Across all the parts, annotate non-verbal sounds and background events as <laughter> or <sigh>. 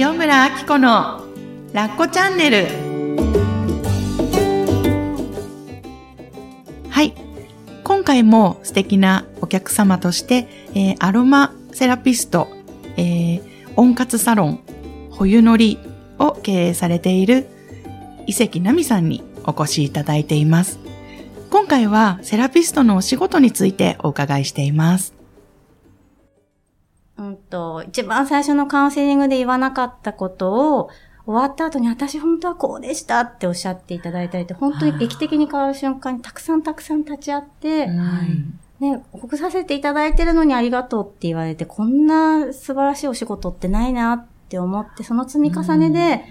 塩村あき子のラッコチャンネル。はい。今回も素敵なお客様として、えーアロマセラピスト、えー温活サロンほゆのりを経営されている伊関奈美さんにお越しいただいています。今回はセラピストのお仕事についてお伺いしています。と、一番最初のカウンセリングで言わなかったことを、終わった後に私本当はこうでしたっておっしゃっていただいたりと、本当に劇的に変わる瞬間にたくさんたくさん立ち会って、ね、ほぐさせていただいてるのにありがとうって言われて、こんな素晴らしいお仕事ってないなって思って、その積み重ねで、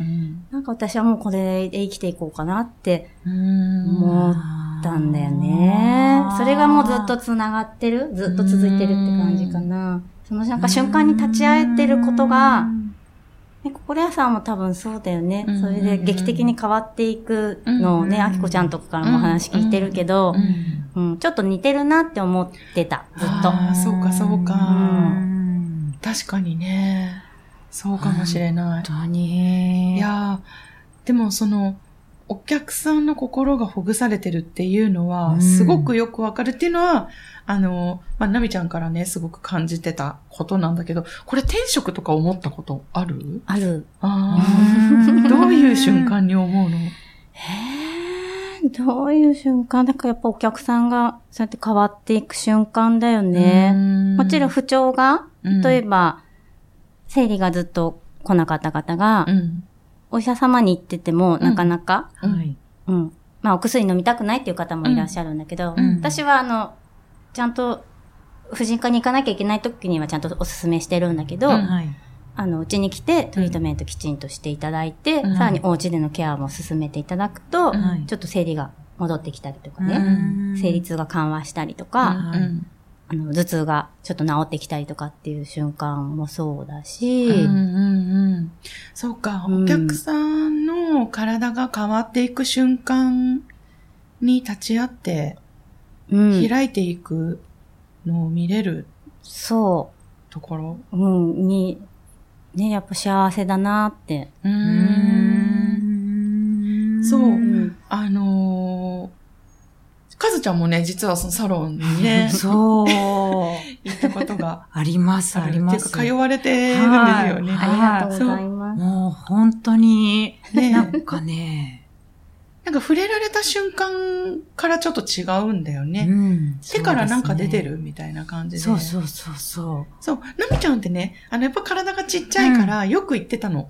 なんか私はもうこれで生きていこうかなって思ったんだよね。それがもうずっと繋がってる、ずっと続いてるって感じかな。そのなんか瞬間に立ち会えてることが、ね、心屋さんも多分そうだよねうん。それで劇的に変わっていくのをね、うんあきこちゃんとかからもお話聞いてるけど、うん、ちょっと似てるなって思ってた、ずっと。ああ、そうかそうか。うん確かにね。そうかもしれない。本当に。いやーでもその、お客さんの心がほぐされてるっていうのうは、ん。すごくよくわかるっていうのは、あの、まあ、なみちゃんからね、すごく感じてたことなんだけど、これ転職とか思ったことある？ある。ああ、<laughs> どういう瞬間に思うの？へーどういう瞬間？だからやっぱお客さんがそうやって変わっていく瞬間だよね。もちろん不調が、うん。例えば、生理がずっと来なかった方が、うん。お医者様に行ってても、ん。なかなか、はい。うん。まあ、お薬飲みたくないっていう方もいらっしゃるんだけど、うん。私は、あの、ちゃんと、婦人科に行かなきゃいけない時にはちゃんとお勧めしてるんだけど。あの、うちに来てトリートメントきちんとしていただいて、うん。さらにお家でのケアも進めていただくと、はい。ちょっと生理が戻ってきたりとかうね、ん。生理痛が緩和したりとか、あの、頭痛がちょっと治ってきたりとかっていう瞬間もそうだし、うんうんうんそうか、うん。お客さんの体が変わっていく瞬間に立ち会って、うん。開いていくのを見れるそところ？う、うん、に、ね、やっぱ幸せだなって。うんん。そう。うん。あのー、かずちゃんもね、実はそのサロンにね、<laughs> そう。行ったことがあります、あります。っていうか、通われてるんですよね。はいありがとうございます。もう本当に、ねなんかね、なんか触れられた瞬間からちょっと違うんだよね。うん手からなんか出てるるみたいな感じで。そうそうそうそう。そう。なみちゃんってね、あの、やっぱ体がちっちゃいから、よく言ってたの。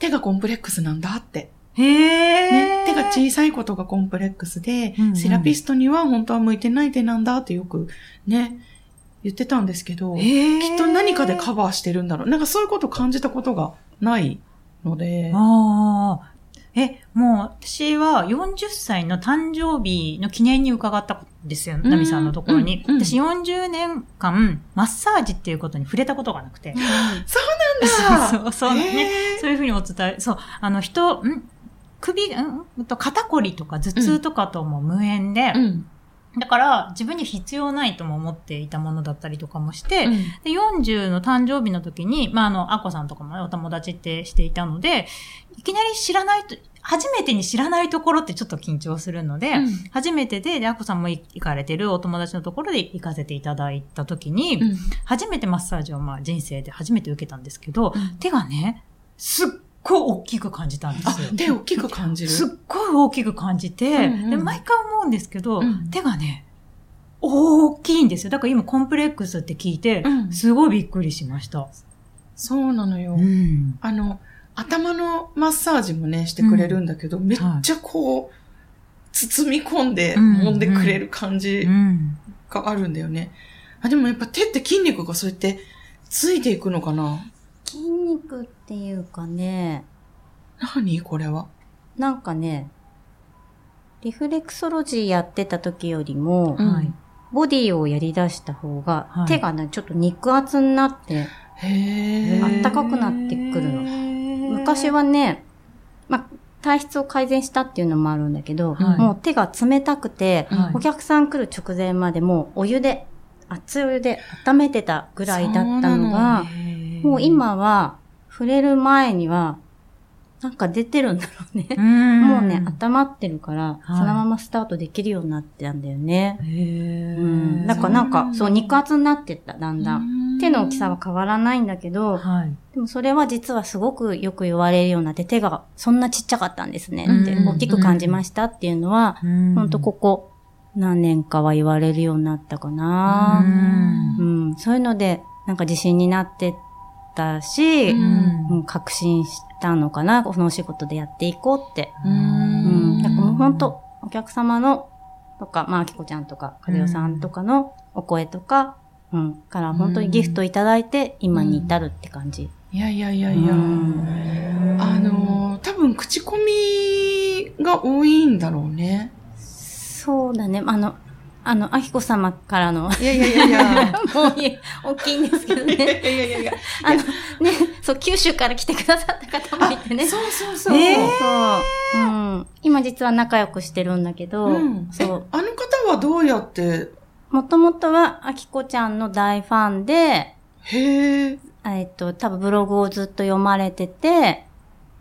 手がコンプレックスなんだって。へえ、ね、手が小さいことがコンプレックスで、うんうん。セラピストには本当は向いてない手なんだってよくね、言ってたんですけど、きっと何かでカバーしてるんだろう。なんかそういうこと感じたことがないので、ああ。え、もう私は40歳の誕生日の記念に伺ったんですよ、ん。ナミさんのところに。うん。うん。私40年間マッサージっていうことに触れたことがなくて。<laughs> そうなんだ。<laughs> そうそうそうねそういうふうにお伝え、そう、あの人、ん？首、ん？うんと肩こりとか頭痛とかとも無縁で、うん。だから自分に必要ないとも思っていたものだったりとかもして、うん。で、40の誕生日の時に、まあ、あの、アッコさんとかもね、お友達ってしていたので、いきなり知らないと、初めてに知らないところってちょっと緊張するので、うん。初めてで、で、アッコさんも行かれてるお友達のところで行かせていただいた時に、うん。初めてマッサージをまあ人生で初めて受けたんですけど、うん。手がね、すっごい大きく感じたんですあよ。、手大きく感じる？すっごい大きく感じて、うんうんで毎回思うんですけど、うん手がね、大きいんですよ。だから今コンプレックスって聞いて、うんすごいびっくりしました。そうなのよ。ん。あの、頭のマッサージもね、してくれるんだけど、めっちゃこう、包み込んでうん揉んでくれる感じうん。があるんだよね。あ、でもやっぱ手って筋肉がそうやってついていくのかな？筋肉っていうかね、何これは？なんかね、リフレクソロジーやってた時よりも、うん。はい。ボディをやり出した方が、はい。手がね、ちょっと肉厚になって、あったかくなってくるの。の昔はね、まあ、体質を改善したっていうのもあるんだけど、はい。もう手が冷たくて、はい。お客さん来る直前までもうお湯で、熱いお湯で温めてたぐらいだったのが、もう、今は触れる前には、なんか出てるんだろうね。うんもうね、温まってるから、はいそのままスタートできるようになってたんだよね。へーうん。だからなんか、そう、肉厚になってった、だんだん。ん手の大きさは変わらないんだけど、はい。でもそれは実はすごくよく言われるようなで、手がそんなちっちゃかったんですねって、うん大きく感じましたっていうのは、ほんとここ何年かは言われるようになったかな。うん、そういうので、なんか自信になってったし、ううんん確信したのかな、このお仕事でやっていこうって。ううん。ん。だからもう本当お客様の、とか、まあ、きこちゃんとか、かずよさんとかのお声とか、うん、から本当にギフトいただいて、今に至るって感じ。いやいやいやいや。うんあのー、多分口コミが多いんだろうね。そうだね。あの、あの、あきこ様からの、いやいやいやいや。もう大きいんですけどいやね。いやいやいや。<laughs> あの、ね、そう、九州から来てくださった方もいてね。そうそうそう。そうそう。うん。今実は仲良くしてるんだけど、うん。えそう。あの方はどうやって、もともとは、あきこちゃんの大ファンで、へえ。えっと、多分ブログをずっと読まれてて、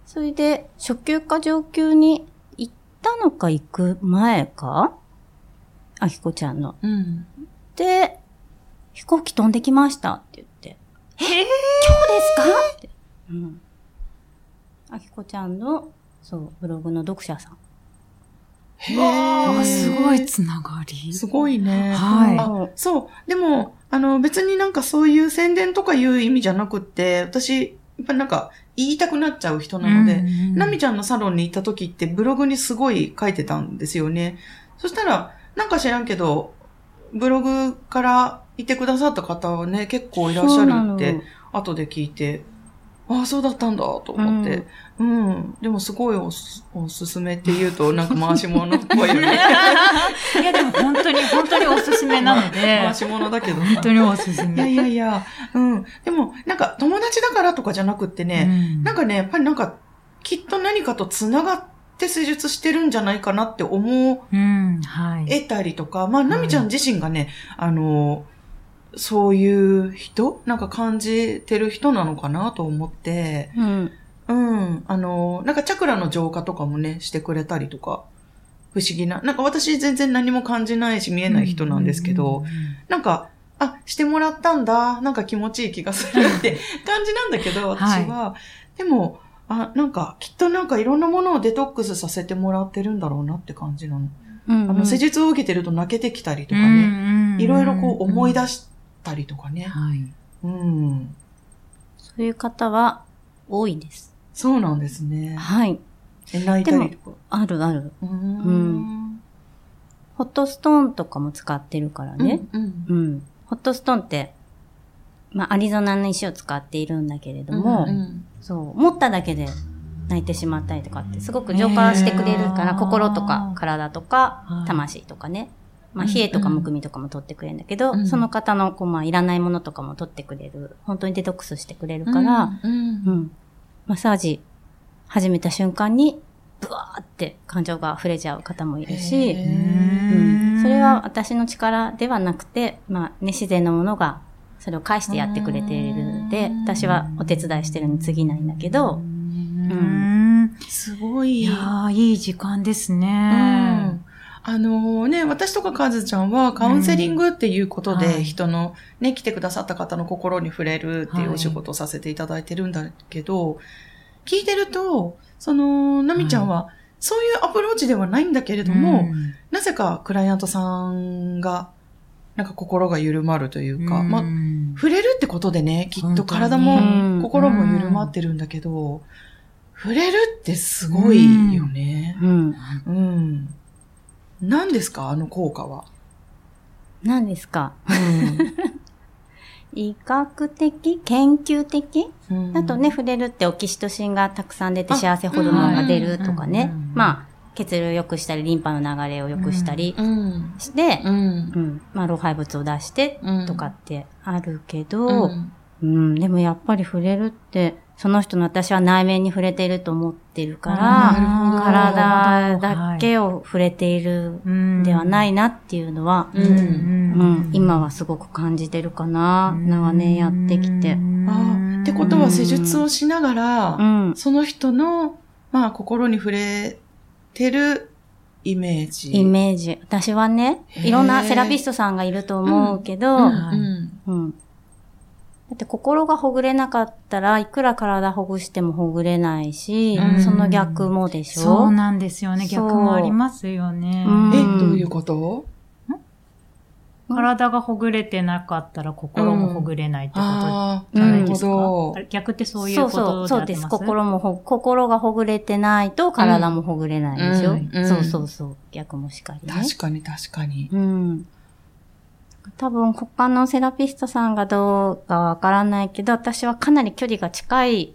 それで、初級か上級に行ったのか行く前かあきこちゃんの。うん。で、飛行機飛んできましたって言って。へ今日ですか？って。うん。あきこちゃんの、そう、ブログの読者さん。へえ。すごいつながり。すごいね。はいあそう。でも、あの、別になんかそういう宣伝とかいう意味じゃなくって、私、やっぱりなんか言いたくなっちゃう人なので、ナミちゃんのサロンに行った時ってブログにすごい書いてたんですよね。そしたら、なんか知らんけど、ブログからいてくださった方はね、結構いらっしゃるって、後で聞いて、ああ、そうだったんだと思って。うん。でもすごいおすおすすめって言うと、<laughs> なんか回し物っぽいよね。いや、でも本当に、本当におすすめなので、<laughs> 回し物だけどさ。本当におすすいやいめ。やいや、うん。でも、なんか友達だからとかじゃなくってね、なんかね、やっぱりなんか、きっと何かと繋がって施術してるんじゃないかなって思。えたりとか、まあ、ナミちゃん自身がね、あの、そういう人？なんか感じてる人なのかなと思って、うん。うん。あの、なんかチャクラの浄化とかもね、してくれたりとか、不思議な。なんか私全然何も感じないし見えない人なんですけど、なんか、あ、してもらったんだ。なんか気持ちいい気がするって <laughs> 感じなんだけど、私は。でも、あ、なんか、きっとなんかいろんなものをデトックスさせてもらってるんだろうなって感じなの。うん、あの、施術を受けてると泣けてきたりとかね、いろいろこう思い出したりとかね。はい。うん。そういう方は多いです。そうなんですね。はい。え泣いたりとか。あるある。うーん。ホットストーンとかも使ってるからね。うん。うん。ホットストーンって、まあ、アリゾナの石を使っているんだけれども、うんそう、持っただけで泣いてしまったりとかって、すごく浄化してくれるから、心とか体とかはい、魂とかね。まあ、うん。冷えとかむくみとかも取ってくれるんだけど、うん。その方の、こう、まあ、いらないものとかも取ってくれる。本当にデトックスしてくれるうんから、うん。うん。マッサージ始めた瞬間に、ブワーって感情が溢れちゃう方もいるし、へうん、それは私の力ではなくて、まあね、自然のものがそれを返してやってくれているので、私はお手伝いしてるに過ぎないんだけど、うん。すごい。いやー、いい時間ですうね。ん。あのね、私とかカズちゃんはカウンセリングっていうことで、うん。はい。人のね、来てくださった方の心に触れるっていうはいお仕事をさせていただいてるんだけど、聞いてると、その、ナミちゃんは、そういうアプローチではないんだけれども、うん。なぜかクライアントさんが、なんか心が緩まるというか、まあ、うん触れるってことでね、きっと体もに心も緩まってるんだけど、触れるってすごいよね。うん。うん。何ですかあの効果は？何ですか？うん。<laughs> 医学的研究的？うん。あとね、、触れるってオキシトシンがたくさん出て幸せホルモンが出るとかね。まあ、血流を良くしたり、リンパの流れを良くしたりうん。して、うんう。ん。まあ、老廃物を出してうんとかってあるけうど、んうん、でもやっぱり触れるって、その人の私は内面に触れていると思ってるから、体だけを触れているうんではないなっていうのは、うんうん、今はすごく感じてるかな。長年やってきて。ってことは施術をしながら、うん。その人の、まあ、心に触れてるイメージ。イメージ。私はね、いろんなセラピストさんがいると思うけど、うんだって心がほぐれなかったらいくら体ほぐしてもほぐれないし、うんその逆もでしょそうなんですよね。逆もありますよね。うんえ、どういうこと？体がほぐれてなかったら心もほぐれないってことじゃないですか？なるほどあれ逆ってそういうそうそう、ことで合そうです。心もほ、心がほぐれてないと体もほぐれないでしょ、うんうんそうそうそう。逆もしかりね。確かに確かに。うん。多分他のセラピストさんがどうかわからないけど、私はかなり距離が近い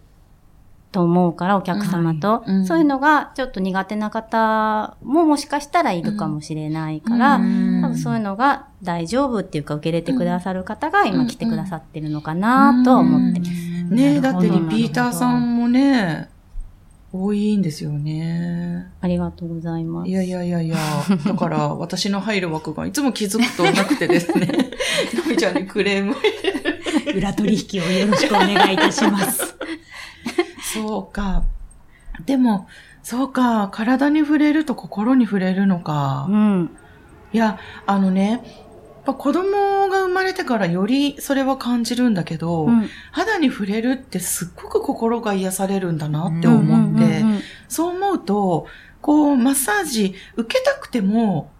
と思うから、お客様と。うんうんそういうのがちょっと苦手な方ももしかしたらいるかもしれないから、うん多分そういうのが大丈夫っていうか受け入れてくださる方が今来てくださってるのかなとは思ってます。ねえ、だってリピーターさんもね、多いんですよね。ありがとうございます。いやいやいやいや、だから <laughs> 私の入る枠がいつも気づくとなくてですね、<laughs> のみちゃんにクレーム。裏取引をよろしくお願いいたします。<laughs> そうか。でも、そうか、体に触れると心に触れるのか。うん。いや、あのね、やっぱ子供が生まれてからよりそれは感じるんだけど、うん。肌に触れるってすっごく心が癒されるんだなって思って、そう思うと、こう、マッサージ受けたくても、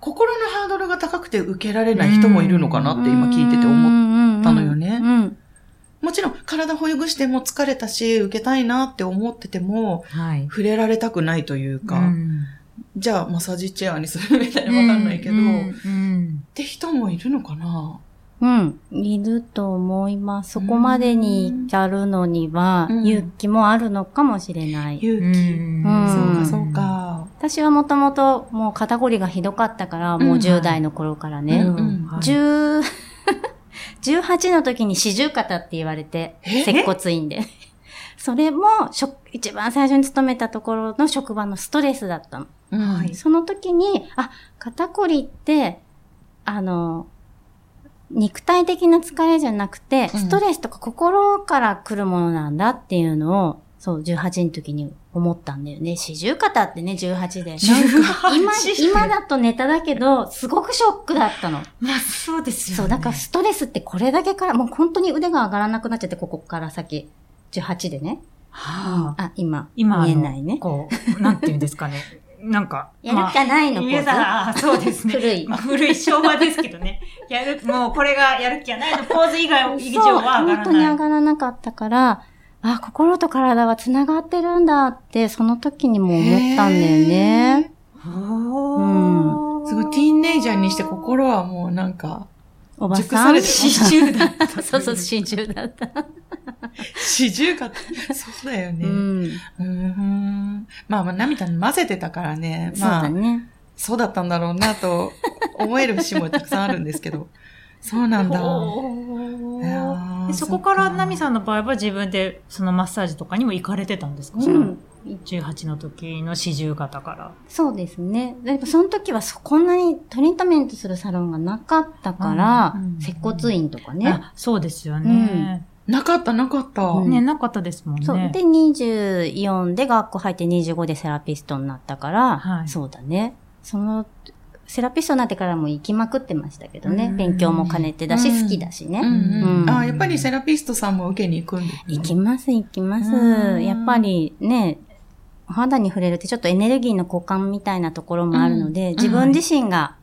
心のハードルが高くて受けられない人もいるのかなって今聞いてて思ったのよね。うんもちろん体ほぐしても疲れたし、受けたいなって思ってても、はい。触れられたくないというか、うんじゃあマッサージチェアにするみたいなわかんないけど、うんっうんて人もいるのかな？うん。いると思います。そこまでに至るのにはうん勇気もあるのかもしれない。勇気。うんそうか、そうか。私はもともともう肩こりがひどかったから、もううん10代の頃からね。うんうんはい10 18の時に四十肩って言われて、え？接骨院で。それも、一番最初に勤めたところの職場のストレスだったの。うんはいその時に、あ、肩こりって、あの、肉体的な疲れじゃなくて、うんストレスとか心から来るものなんだっていうのを、そう、18の時に思ったんだよね。四十肩ってね、18で。今、今だとネタだけど、すごくショックだったの。まあ、そうですよね。そう、だからストレスってこれだけから、もう本当に腕が上がらなくなっちゃって、ここから先。18でね。はあ、あ、今、今、見えないね。こう、なんていうんですかね。<laughs> なんか。やる気ないの、まあ見えたあそうですね。<laughs> 古いまあ、古い昭和ですけどね。やる、もうこれがやる気がないのポーズ以外、<laughs> 以上は上がら本当にない。上がらなかったから、あ、心と体は繋がってるんだって、その時にも思ったんだよね。おーすごい、ティーンネイジャーにして心はもうなんか、おばさん。熟されて四十だった。<laughs> そうそう、真珠だった。四十か、そうだよね。う。うんーん。まあまあ、涙に混ぜてたからね。そうまあ、だね。そうだったんだろうなと思える節もたくさんあるんですけど。そうなんだ。そこから、ナミさんの場合は自分でそのマッサージとかにも行かれてたんですか、うん。18の時の四十肩から。そうですね。でもその時はそこんなにトリートメントするサロンがなかったから、うんうん接骨院とかね。あそうですよね。なかった、なかった。うんね、なかったですもんね。そう。で、24で学校入って25でセラピストになったから、はいそうだね。その、セラピストになってからも行きまくってましたけどね。うん勉強も兼ねてだし、うん好きだしね。うんうんうんあやっぱりセラピストさんも受けに行くんですね行きます、行きます。うんやっぱりね、お肌に触れるってちょっとエネルギーの交換みたいなところもあるので、うん自分自身が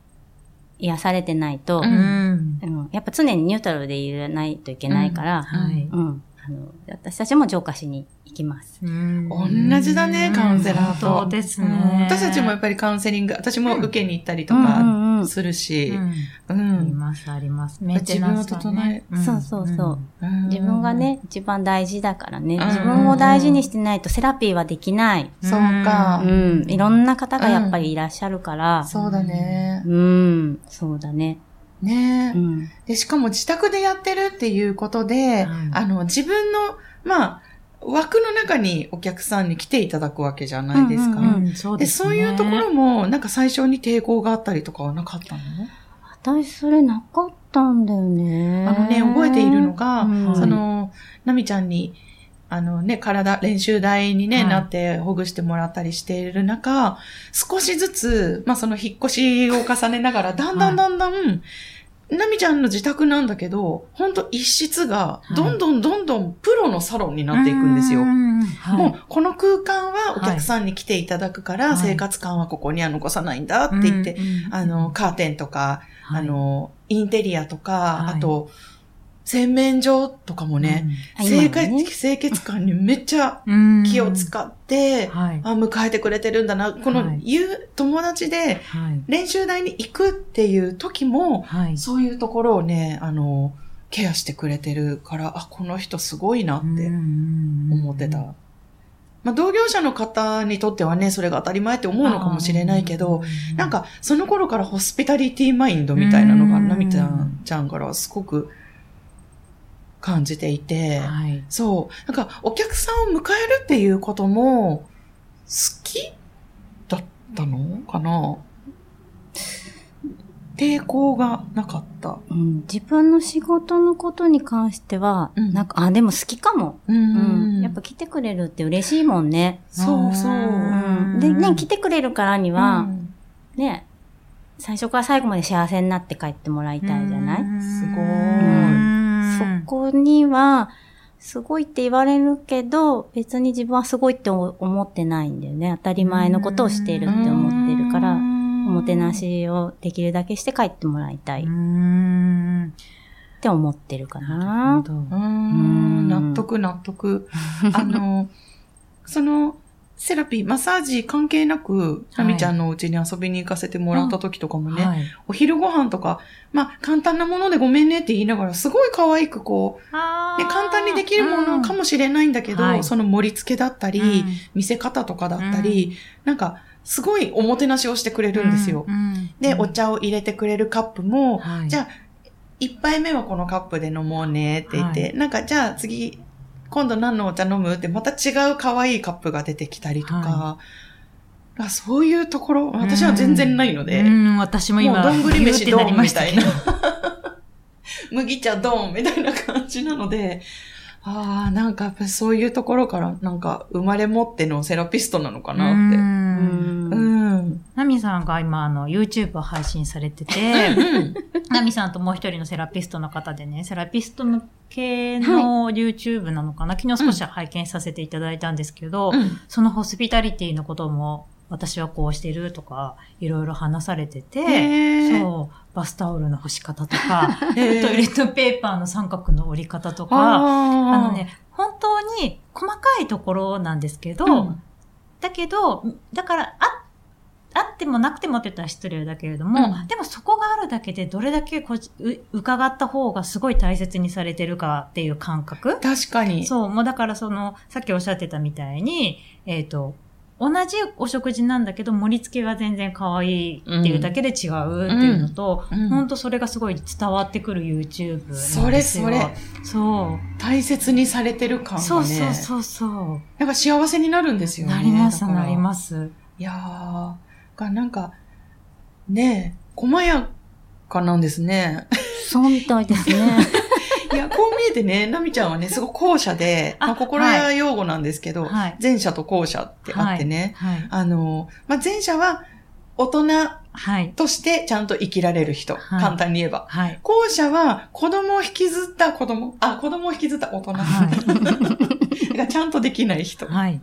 癒されてないと、ううんん。うんやっぱ常にニュートラルでいらないといけないから、はい。うんあの私たちも浄化しに行きます。同じだねカウンセラーとそうですうんね。私たちもやっぱりカウンセリング、私も受けに行ったりとかうんするし、う。うんん。あります、あります。メンテナンスはね自そうそうそう。うん自分が。ね、一番大事だからね。うん自分を大事にしてないとセラピーはできない。そうかう。ん。いろんな方がやっぱりいらっしゃるから。そうだね。うん。そうだね。ねうん。で、しかも自宅でやってるっていうことで、うんあの、自分の、まあ、枠の中にお客さんに来ていただくわけじゃないですか。うんうんうんそうで。そういうところも、なんか最初に抵抗があったりとかはなかったの？私それなかったんだよね。あのね、覚えているのが、うんその、ナミちゃんに、あのね、体、練習台にね、はい。なってほぐしてもらったりしている中、少しずつ、まあその引っ越しを重ねながら、だんだんだんだん、ナミちゃんの自宅なんだけど、ほんと一室が、どんどんどんどんプロのサロンになっていくんですよ。うんはい。もう、この空間はお客さんに来ていただくから、はい。生活感はここには残さないんだって言って、うんうん。あの、カーテンとか、はい。あの、インテリアとか、はい。あと、洗面所とかもね、あ清今のね潔、清潔感にめっちゃうん気を使って、はい。あ、迎えてくれてるんだな。このはい言う、友達ではい。練練習台に行くっていう時も、はい。そういうところをね、あの、ケアしてくれてるから、あ、この人すごいなって思思ってた。まあ、同業者の方にとってはね、それが当たり前って思うのかもしれないけど、なん、か、その頃からホスピタリティマインドみたいなのが、うんナミちゃんちゃんからはすごく感じていて、はい。そう。なんか、お客さんを迎えるっていうことも、好きだったのかな？抵抗がなかった。うん自分の仕事のことに関しては、うんなんか、あ、でも好きかも。ううん。やっぱ来てくれるって嬉しいもんね。そうそう。うん。で、ね、来てくれるからには、うんね、最初から最後まで幸せになって帰ってもらいたいじゃない？すごいそこには、すごいって言われるけど、別に自分はすごいって思思ってないんだよね。当たり前のことをしているって思ってるから、おもてなしをできるだけして帰ってもらいたいっうん。て思ってるかななる。納得納得。あの、<laughs> その、セラピー、マッサージ関係なく、ナミちゃんのお家に遊びに行かせてもらった時とかもね、はい。お昼ご飯とか、まあ、簡単なものでごめんねって言いながら、すごい可愛くこう、ね、簡単にできるものかもしれないんだけど、うん。はいその盛り付けだったり、うん。見せ方とかだったり、なんか、すごいおもてなしをしてくれるんですよ。うん。で、お茶を入れてくれるカップも、はい。じゃあ、一杯目はこのカップで飲もうねって言って、はなんか、じゃあ次、今度何のお茶飲むってまた違う可愛いカップが出てきたりとか、はあそういうところ、私は全然ないので、うん、私ももう今、どんぐり飯ギューってなりましたけど。ドンみ <laughs> 麦茶ドンみたいな感じなので、ああ、なんかやっぱりそういうところから、なんか生まれ持ってのセラピストなのかなって。ううん。うん。ん。ナミさんが今、あの、YouTube を配信されてて、うん。ナミさんともう一人のセラピストの方でね、セラピスト向けの YouTube なのかな、昨日少し拝見させていただいたんですけど、うん。そのホスピタリティのことも、私はこうしてるとか、いろいろ話されてて、そう、バスタオルの干し方とか、トイレットペーパーの三角の折り方とか、あのね、本当に細かいところなんですけど、うん。だけど、だから、あ、あってもなくてもって言ったら失礼だけれども、うんでもそこがあるだけでどれだけこうう伺った方がすごい大切にされてるかっていう感覚確かに。そう、もうだからその、さっきおっしゃってたみたいに、えっ、と、同じお食事なんだけど盛り付けが全然可愛いっていうだけで違うっていうのと、うんうん本当それがすごい伝わってくる YouTube なんですよ。それそれ。そう。大切にされてる感がね。そうそうそうそう。なんか幸せになるんですよね。なります、なります。いやー、がなんか、ねえ、細やかなんですね。そうみたいですね。<laughs> いや、こう見えてね、ナミちゃんはね、すごく後者で、あまあ、心屋用語なんですけど、はい前者と後者ってあってね、はい。あの、まあ、前者は大人はい。としてちゃんと生きられる人、はい簡単に言えば。はい。後者は子供を引きずった子供、あ、子供を引きずった大人。<laughs> ちゃんとできない人はい。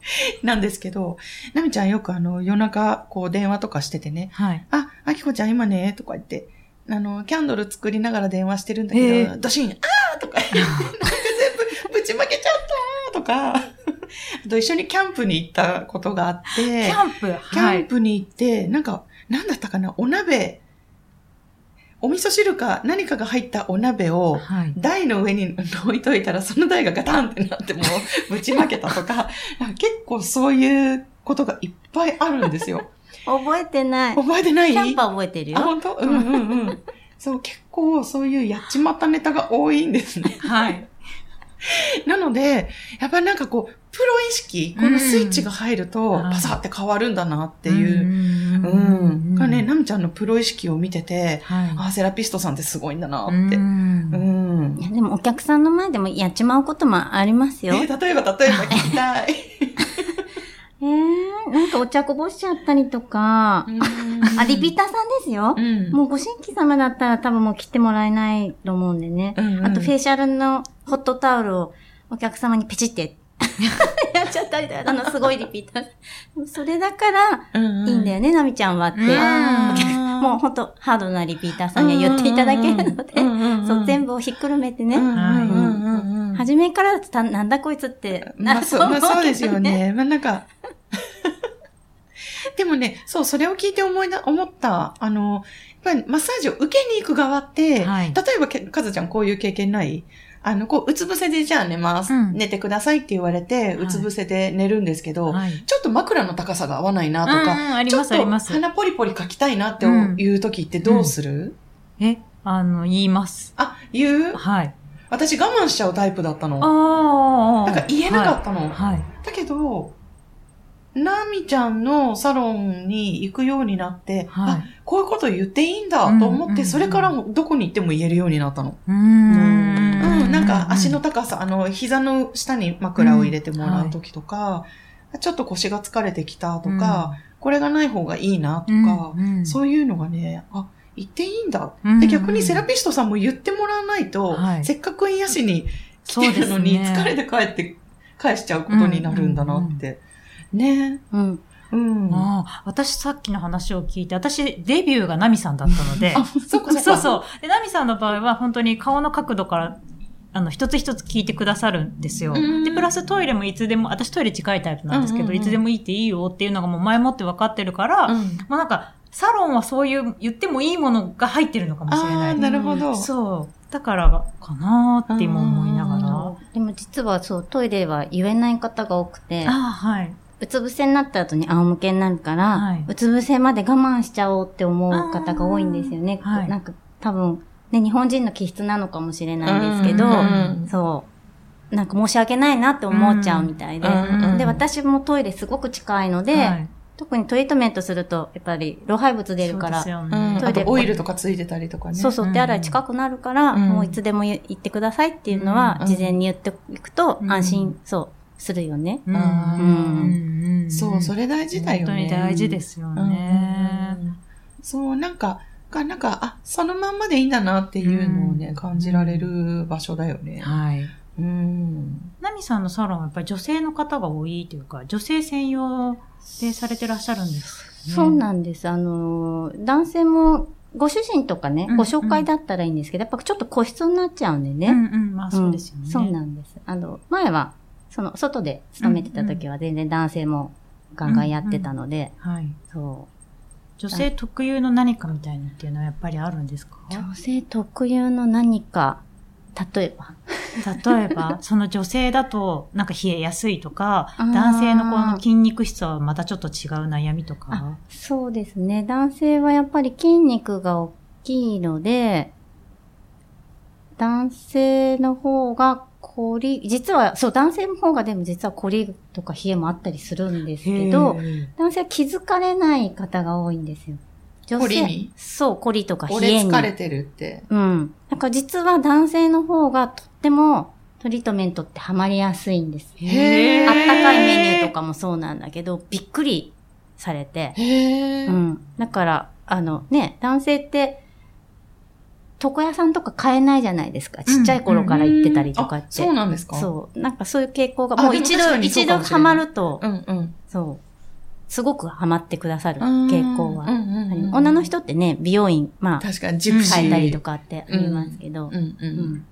<laughs> なんですけど、ナミちゃんよくあの夜中こう電話とかしててね、はい。あ、あきこちゃん今ね、とか言って、あの、キャンドル作りながら電話してるんだけど、えドシン、あーとかなんか全部ぶちまけちゃったとか、あと一緒にキャンプに行ったことがあって、キャンプ。キャンプに行って、なんか、なんだったかな、お鍋、お味噌汁か何かが入ったお鍋を、はい。台の上に置いといたら、その台がガタンってなってもう、<laughs> ぶちまけたとか、結構そういうことがいっぱいあるんですよ。<laughs> 覚えてない。キ覚えてない？ャンパー覚えてるあ、よ。本当？うんうんうん。そう、結構そういうやっちまったネタが多いんですね。はい。<laughs> なので、やっぱりなんかこう、プロ意識、このスイッチが入ると、うん。パサって変わるんだなっていう、ううん。がね、ナミちゃん。のプロ意識を見てて、はい。あ、セラピストさん。ってすごいん。だなって。ううん。ん。い。や、でもお客さん。の前でもやっちまうこともありますよ。え、例えば、例えば聞きたい。えー、なん。かお茶こぼしちゃったりとか、あ、リピーターさん。ですよ。うん。もうご新規様だったら多分もう切ってもらえないと思うん。でね。うん。うん。あとフェイシャルのホットタオルをお客様にペチって <laughs> やっちゃったりだよ。あの、すごいリピーター。それだからうんいいんだよね、ナミちゃんはって。<laughs> もうほんとハードなリピーターさんには言っていただけるので、そう、全部をひっくるめてね。うんうんうんうん初めからたなんだこいつってまあ、そう、まあ、そうですよね。ね。まあ、なんか、<laughs> でもね、そう、それを聞いて思いな、思った、あの、やっぱりマッサージを受けに行く側って、はい例えばけ、かずちゃんこういう経験ない？あの、こう、うつ伏せでじゃあ寝ます、うん寝てくださいって言われて、はいうつ伏せで寝るんですけど、はい。ちょっと枕の高さが合わないなとうんうんか、ありちょっと。鼻ポリポリ書きたいなっていう時ってどうする、え、あの、言います。あ、言う？はい。私我慢しちゃうタイプだったの。ああ。なんか言えなかったの。はい。だけど、ナミちゃんのサロンに行くようになって、はいあ、こういうこと言っていいんだと思って、うんうんそれからもどこに行っても言えるようになったの。うーん。うん、なんか足の高さ、あの、膝の下に枕を入れてもらう時とか、ちょっと腰が疲れてきたとか、これがない方がいいなとか、うんそういうのがね、あ、言っていいんだ。うんで、逆にセラピストさんも言ってもらわないと、はいせっかく癒しに来てるのに、ね疲れて帰って、返しちゃうことになるんだなって。ねうん。うん。あ、ああ、私さっきの話を聞いて、私デビューがナミさんだったので、そっかそっか。<laughs> そうそう。で、ナミさんの場合は本当に顔の角度から、あの、一つ一つ聞いてくださるんですよ。うんで、プラストイレもいつでも、私トイレ近いタイプなんですけど、いつでもいいっていいよっていうのがもう前もって分かってるから、うん。もうなんか、サロンはそういう言ってもいいものが入ってるのかもしれない。なるほど。そう。だからかなーって今思いながら。でも実はそう、トイレは言えない方が多くてあ、あ、はい。うつ伏せになった後に仰向けになるから、はいうつ伏せまで我慢しちゃおうって思う方が多いんですよね。はいなんか多分、ね、日本人の気質なのかもしれないんですけど、うんうんそう。なんか申し訳ないなって思っちゃうみたいで。うんうんで、私もトイレすごく近いので、はい特にトリートメントすると、やっぱり老廃物出るから、そうですようん。ね。あとオイルとかついてたりとかね。そうそう、手洗い近くなるから、うんもういつでも言ってくださいっていうのはう、ん事前に言っていくとうん安心、そう、するよね。うんそう、それ大事だよね。本当に大事ですようんね。そう、なんか、がなんか、あ、そのまんまでいいんだなっていうのをね、うん感じられる場所だよね。はい。うん。ナミさんのサロンはやっぱり女性の方が多いというか、女性専用でされてらっしゃるんですね。そうなんです。あのー、男性も、ご主人とかねうん、ご紹介だったらいいんですけど、やっぱちょっと個室になっちゃうんでね。うんうん、まあそうですよね。んそうなんです。あの、前は、その、外で勤めてた時は全然男性もガンガンやってたので、はい。そ女性特有の何かみたいなっていうのはやっぱりあるんですか？う。女性特有の何か、例えば。例えば、<laughs> その女性だとなんか冷えやすいとか、男性のこの筋肉質はまたちょっと違う悩みとか？あ。そうですね。男性はやっぱり筋肉が大きいので、男性の方が凝り、実は、そう、男性の方がでも実は凝りとか冷えもあったりするんですけど、男性は気づかれない方が多いんですよ。女性凝りに？そう、凝りとか冷俺えに。疲れてるって？うん。なんか実は男性の方がとってもトリートメントってハマりやすいんです。へーあったかいメニューとかもそうなんだけど、びっくりされて。へーうん。だから、あのね、男性って、床屋さんとか買えないじゃないですか。ちっちゃい頃から行ってたりとかって。あそうなんですか？そう。なんかそういう傾向が、ももう一度、一度ハマると、うんうん。そう。すごくハマってくださる傾向は。うんうんうん女の人ってね、美容院、まあ、確かに、ジプシー。変えたりとかってありますけど、うんう。うんん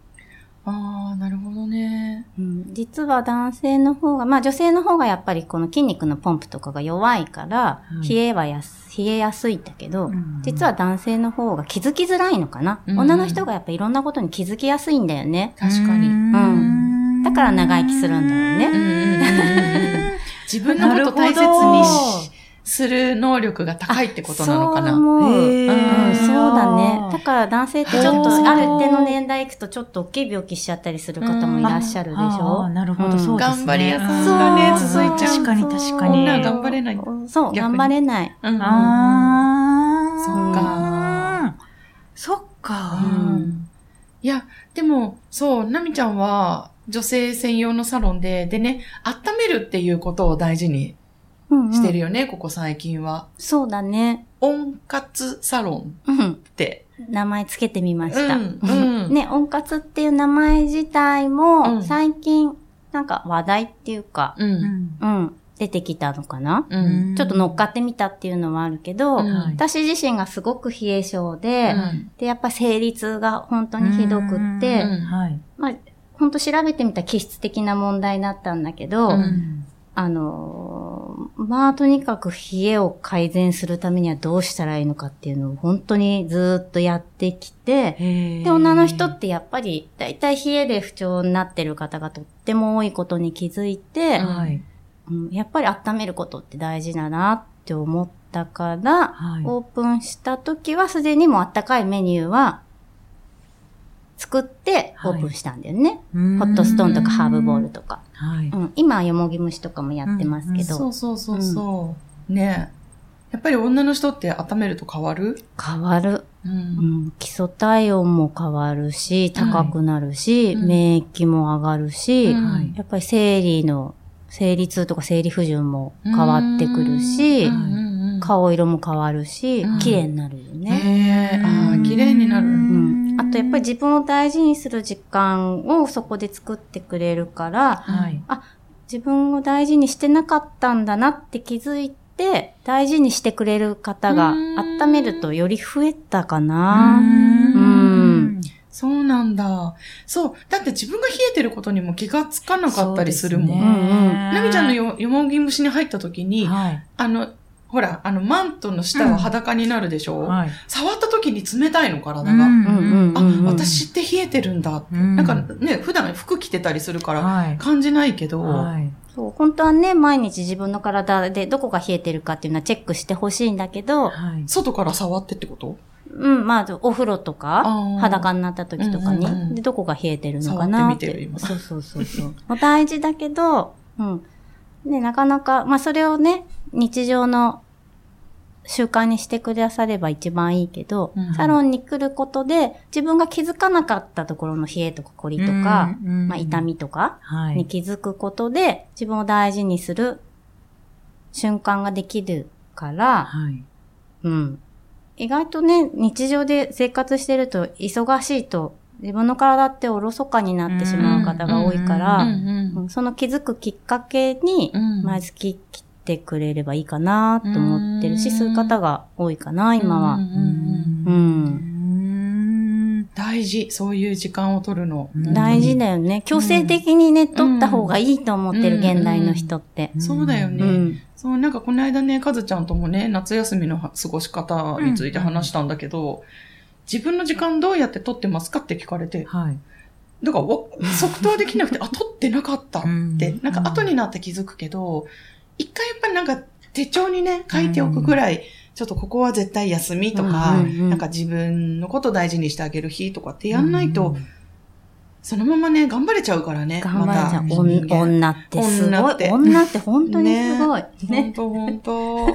ああ、なるほどね。うん実は男性の方が、まあ女性の方がやっぱりこの筋肉のポンプとかが弱いから、はい冷えはやす、冷えやすいんだけど、うん実は男性の方が気づきづらいのかな、うん女の人がやっぱいろんなことに気づきやすいんだよね。確かに。うんだから長生きするんだよね。自分のこと大切にどしする能力が高いってことなのかな。そう思う。うん、そうだね。だから男性ってちょっと、ある一定の年代いくとちょっと大きい病気しちゃったりする方もいらっしゃるでしあょ？あなるほど、うんそうですね。頑張り屋さんそうがね、続いちゃう。確かに確かに女は頑張れない。そう、頑張れない。うんうんああ。そっか。そっか。うんいや、でも、そう、なみちゃんは、女性専用のサロンで、でね、温めるっていうことを大事にうんうんしてるよね、ここ最近は。そうだね。温活サロンうん。って。名前つけてみました。うんうんね、温活っていう名前自体も、うん最近、なんか話題っていうか、う。うんん。うん、出てきたのかな、うん。ちょっと乗っかってみたっていうのはあるけど、うん私自身がすごく冷え性で、うんで、やっぱ生理痛が本当にひどくって。まあ、本当調べてみたら気質的な問題だったんだけど、うんあのーまあ、とにかく冷えを改善するためにはどうしたらいいのかっていうのを本当にずーっとやってきて、で、で女の人ってやっぱり、だいたい冷えで不調になってる方がとっても多いことに気づいて、はい。うんやっぱり温めることって大事だなって思ったから、はい。オープンした時はすでにもうあったかいメニューは作ってオープンしたんだよね。ホホットストーンとかハーブボールとか。はい。うん、今はよもぎ蒸しとかもやってますけど、そうそうそうそう。ね。やっぱり女の人って温めると変わる？変わる。う。うん。ん、基礎体温も変わるし、高くなるし、うん。免疫も上がるし、うん。はい。やっぱり生理の、生理痛とか生理不順も変わってくるし、うん。うん。うん顔色も変わるし、うん綺麗になるよね。ああ、綺麗になる。うん。あとやっぱり自分を大事にする時間をそこで作ってくれるから、はい。自分を大事にしてなかったんだなって気づいて、大事にしてくれる方がうん温めるとより増えたかな。うん。そうなんだ。そう。だって自分が冷えてることにも気がつかなかったりするもん。なみちゃんのよよもぎ蒸しに入った時に、はい。あの、ほら、あの、マントの下は裸になるでしょ、はい。触った時に冷たいの、体が。うんうんあ、うん私って冷えてるんだ。うんなんかね、普段服着てたりするからはい。感じないけど、はい。そう、本当はね、毎日自分の体でどこが冷えてるかっていうのはチェックしてほしいんだけど、はい。外から触ってってこと？うん、まずお風呂とか裸になった時とかに、うんうんうんで、どこが冷えてるのかなって。触ってみてる今そうそうそうそう。<laughs> もう大事だけど、うん。ね、なかなか、まあそれをね、日常の習慣にしてくだされば一番いいけど、うんサロンに来ることで、自分が気づかなかったところの冷えとか凝りとか、うんまあ痛みとかはい。に気づくことで、自分を大事にする瞬間ができるから、はい。うん。意外とね、日常で生活してると、忙しいと、自分の体っておろそかになってしまう方が多いから、うんうんその気づくきっかけに、うん毎月来てくれればいいかなと思ってるし、うんそういう方が多いかな、今は。うん。大事、そういう時間を取るの。うん大事だよね。強制的にね、取った方がいいと思ってる、うん現代の人って。そうだよね。うん。そう、なんかこの間ね、かずちゃんともね、夏休みの過ごし方について話したんだけど、自分の時間どうやって取ってますかって聞かれて、はい。だからわ即答できなくて、あ、取ってなかったって、うんなんか後になって気づくけど、一回やっぱりなんか手帳にね、書いておくぐらい、ちょっとここは絶対休みとか、なんか自分のこと大事にしてあげる日とかってやんないと、そのままね、頑張れちゃうからね。頑張れちゃう。ま女ってすごい。女って女って本当にすごい。ほんね。とほんと。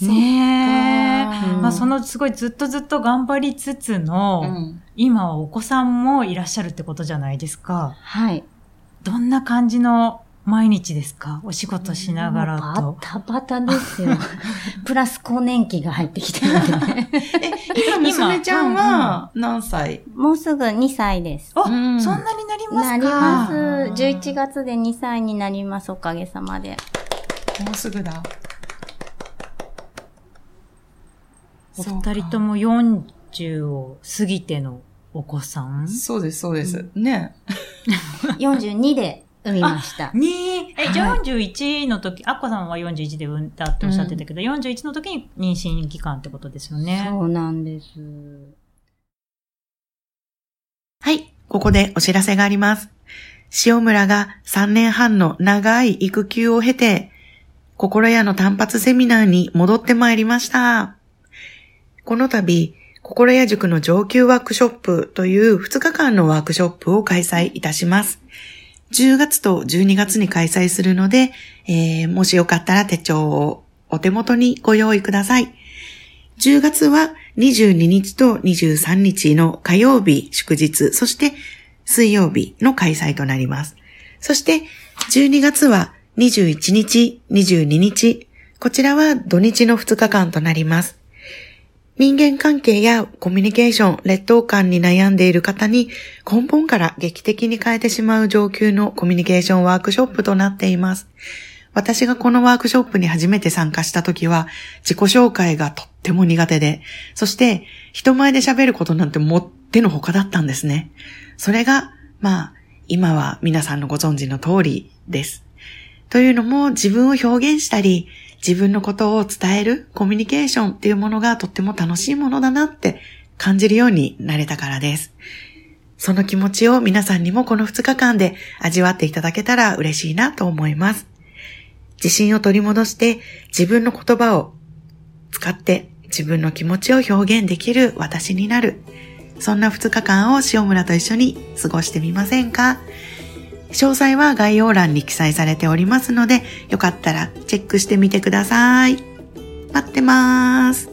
ねえ。うんまあ、そのすごいずっとずっと頑張りつつの、うん今はお子さんもいらっしゃるってことじゃないですか。はい。どんな感じの毎日ですか？お仕事しながらバと。タバタですよ。<laughs> プラス更年期が入ってきてるんでね。<laughs> え、今、娘ちゃんは何歳？もうすぐ2歳です。あ、うんそんなになりますか？なります。あー11月で2歳になります、おかげさまで。もうすぐだ。お二人とも40を過ぎてのお子さん？そうです、そうです。ね。<laughs> 42で産みました。に、え、はいじゃあ41の時、アッコさんは41で産んだっておっしゃってたけど、41の時に妊娠期間ってことですよね。そうなんです。はい、ここでお知らせがあります。塩村が3年半の長い育休を経て、心屋の単発セミナーに戻ってまいりました。この度、心屋塾の上級ワークショップという2日間のワークショップを開催いたします。10月と12月に開催するので、えー、もしよかったら手帳をお手元にご用意ください。10月は22日と23日の火曜日祝日、そして水曜日の開催となります。そして12月は21日、22日、こちらは土日の2日間となります。人間関係やコミュニケーション、劣等感に悩んでいる方に根本から劇的に変えてしまう上級のコミュニケーションワークショップとなっています。私がこのワークショップに初めて参加した時は自己紹介がとっても苦手で、そして人前で喋ることなんてもってのほかだったんですね。それが、まあ、今は皆さんのご存知の通りです。というのも自分を表現したり、自分のことを伝えるコミュニケーションっていうものがとっても楽しいものだなって感じるようになれたからです。その気持ちを皆さんにもこの2日間で味わっていただけたら嬉しいなと思います。自信を取り戻して自分の言葉を使って自分の気持ちを表現できる私になる。そんな2日間を塩村と一緒に過ごしてみませんか？詳細は概要欄に記載されておりますので、よかったらチェックしてみてください。待ってます。